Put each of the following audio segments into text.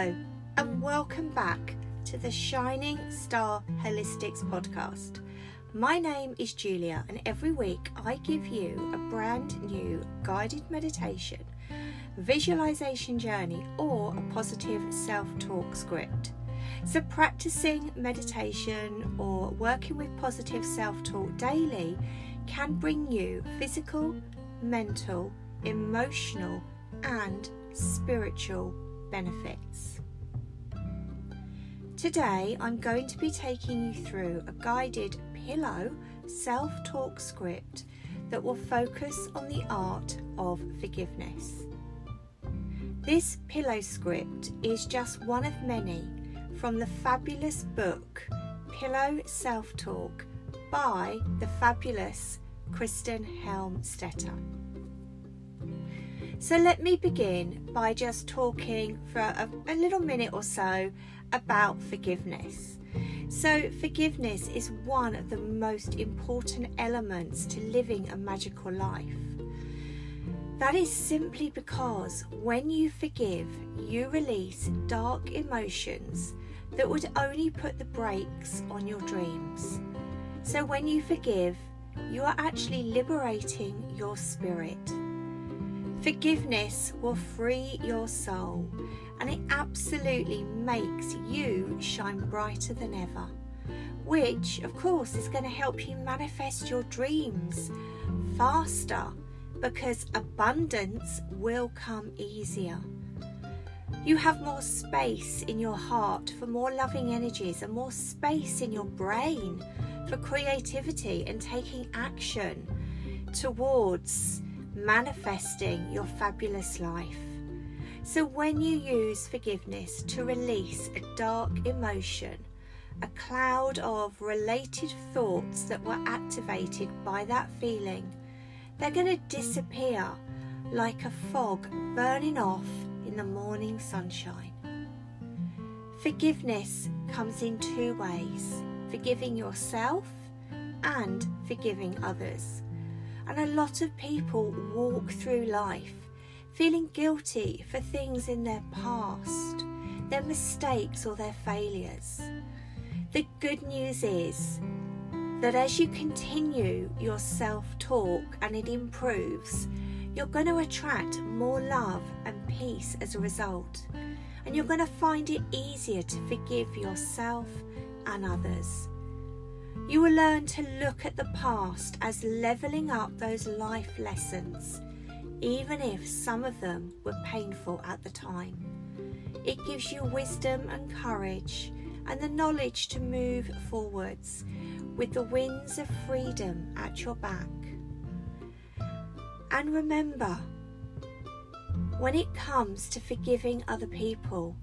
Hello, and welcome back to the Shining Star Holistics podcast. My name is Julia, and every week I give you a brand new guided meditation, visualization journey, or a positive self talk script. So, practicing meditation or working with positive self talk daily can bring you physical, mental, emotional, and spiritual benefits. Today, I'm going to be taking you through a guided pillow self talk script that will focus on the art of forgiveness. This pillow script is just one of many from the fabulous book Pillow Self Talk by the fabulous Kristen Helmstetter. So let me begin by just talking for a, a, little minute or so about forgiveness. So, forgiveness is one of the most important elements to living a magical life. That is simply because when you forgive, you release dark emotions that would only put the brakes on your dreams. So, when you forgive, you are actually liberating your spirit. Forgiveness will free your soul and it absolutely makes you shine brighter than ever. Which, of course, is going to help you manifest your dreams faster because abundance will come easier. You have more space in your heart for more loving energies and more space in your brain for creativity and taking action towards manifesting your fabulous life. So, when you use forgiveness to release a dark emotion, a cloud of related thoughts that were activated by that feeling, they're going to disappear like a fog burning off in the morning sunshine. Forgiveness comes in two ways forgiving yourself and forgiving others. And a lot of people walk through life feeling guilty for things in their past, their mistakes or their failures. The good news is that as you continue your self talk and it improves, you're going to attract more love and peace as a result. And you're going to find it easier to forgive yourself and others. You will learn to look at the past as leveling up those life lessons, even if some of them were painful at the time. It gives you wisdom and courage and the knowledge to move forwards with the winds of freedom at your back. And remember, when it comes to forgiving other people,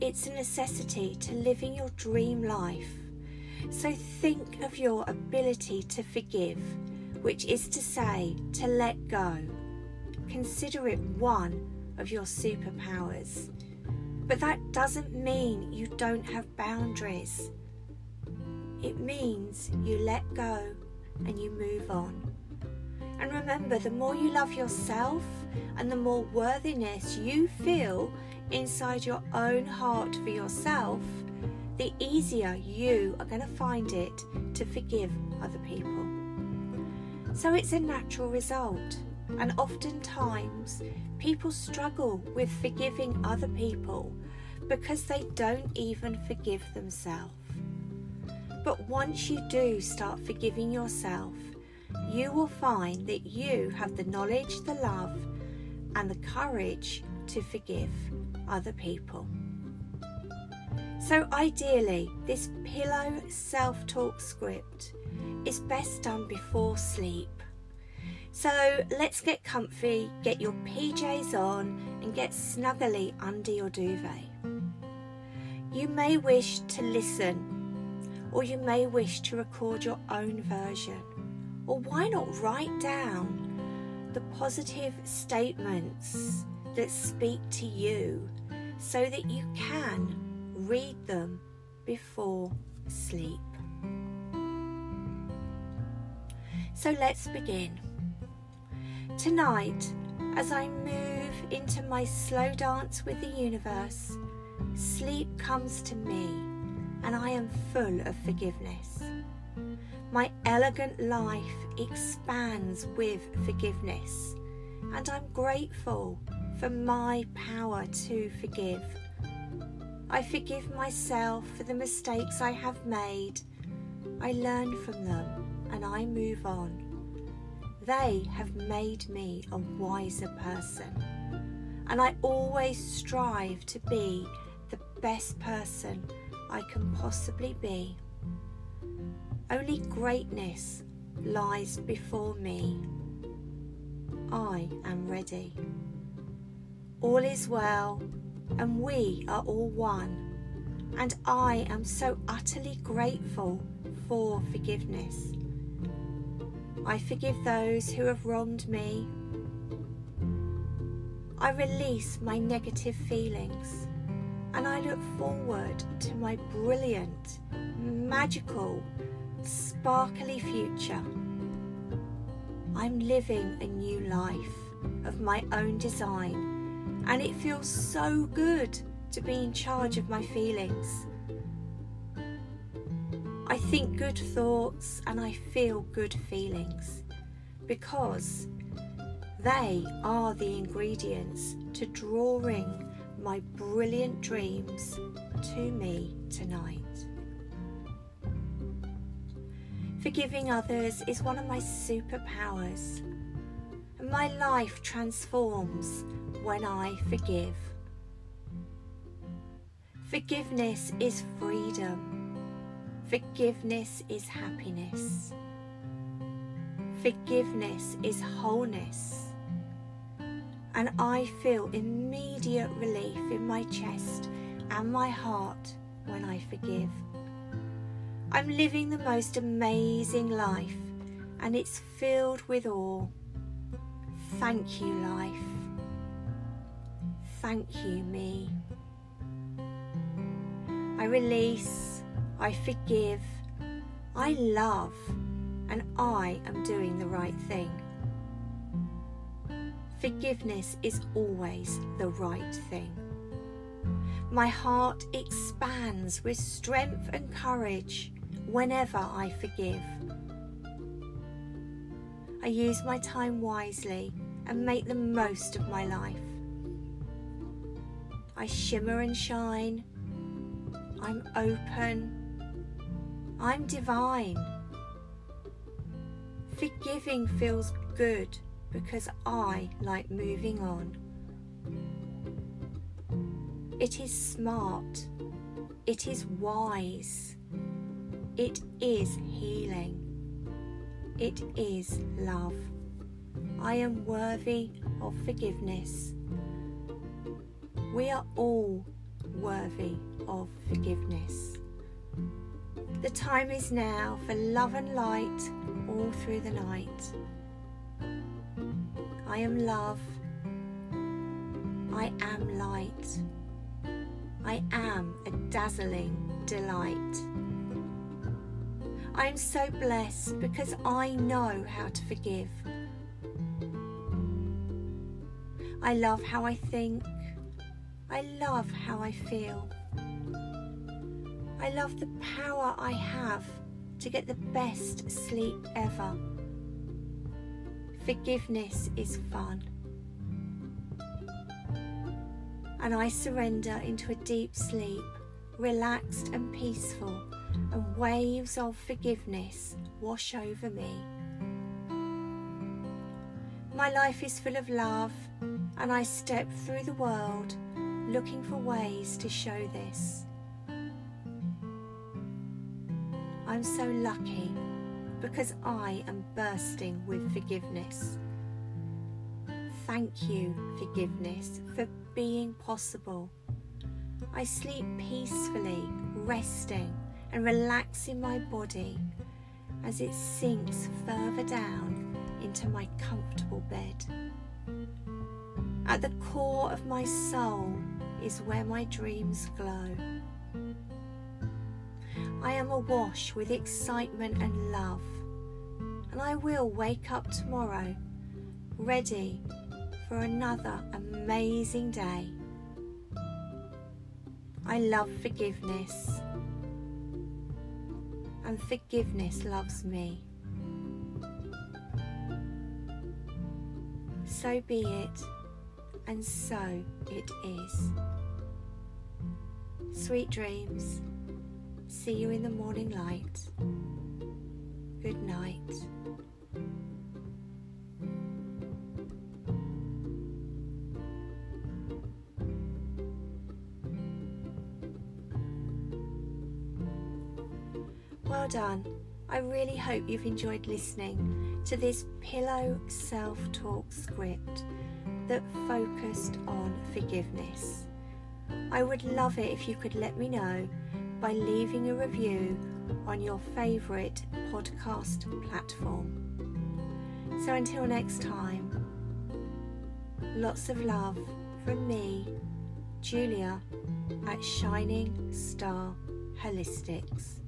it's a necessity to living your dream life so think of your ability to forgive, which is to say, to let go. Consider it one of your superpowers. But that doesn't mean you don't have boundaries. It means you let go and you move on. And remember, the more you love yourself and the more worthiness you feel inside your own heart for yourself, the easier you are going to find it to forgive other people. So it's a natural result, and oftentimes people struggle with forgiving other people because they don't even forgive themselves. But once you do start forgiving yourself, you will find that you have the knowledge, the love, and the courage to forgive other people. So, ideally, this pillow self talk script is best done before sleep. So, let's get comfy, get your PJs on, and get snuggly under your duvet. You may wish to listen, or you may wish to record your own version, or why not write down the positive statements that speak to you so that you can read them before sleep. So let's begin. Tonight, as I move into my slow dance with the universe, sleep comes to me and I am full of forgiveness. My elegant life expands with forgiveness, and I'm grateful for my power to forgive. I forgive myself for the mistakes I have made. I learn from them and I move on. They have made me a wiser person, and I always strive to be the best person I can possibly be. Only greatness lies before me. I am ready. All is well, and we are all one, and I am so utterly grateful for forgiveness. I forgive those who have wronged me. I release my negative feelings and I look forward to my brilliant, magical, sparkly future. I'm living a new life of my own design, and it feels so good to be in charge of my feelings. I think good thoughts and I feel good feelings because they are the ingredients to drawing my brilliant dreams to me tonight. Forgiving others is one of my superpowers, and my life transforms when I forgive. Forgiveness is freedom. Forgiveness is happiness. Forgiveness is wholeness. And I feel immediate relief in my chest and my heart when I forgive. I'm living the most amazing life and it's filled with awe. Thank you, life. Thank you, me. I release, I forgive, I love, and I am doing the right thing. Forgiveness is always the right thing. My heart expands with strength and courage whenever I forgive. I use my time wisely and make the most of my life. I shimmer and shine. I'm open. I'm divine. Forgiving feels good because I like moving on. It is smart. It is wise. It is healing. It is love. I am worthy of forgiveness. We are all worthy of forgiveness. The time is now for love and light all through the night. I am love. I am light. I am a dazzling delight. I am so blessed because I know how to forgive. I love how I think. I love how I feel. I love the power I have to get the best sleep ever. Forgiveness is fun. And I surrender into a deep sleep, relaxed and peaceful and waves of forgiveness wash over me. My life is full of love, and I step through the world looking for ways to show this. I'm so lucky because I am bursting with forgiveness. Thank you, forgiveness, for being possible. I sleep peacefully, resting and relaxing my body as it sinks further down into my comfortable bed. At the core of my soul is where my dreams glow. I am awash with excitement and love, and I will wake up tomorrow ready for another amazing day. I love forgiveness, and forgiveness loves me. So be it, and so it is. Sweet dreams. See you in the morning light. Good night. Well done. I really hope you've enjoyed listening to this pillow self talk script that focused on forgiveness. I would love it if you could let me know by leaving a review on your favourite podcast platform. So until next time, lots of love from me, Julia, at Shining Star Holistics.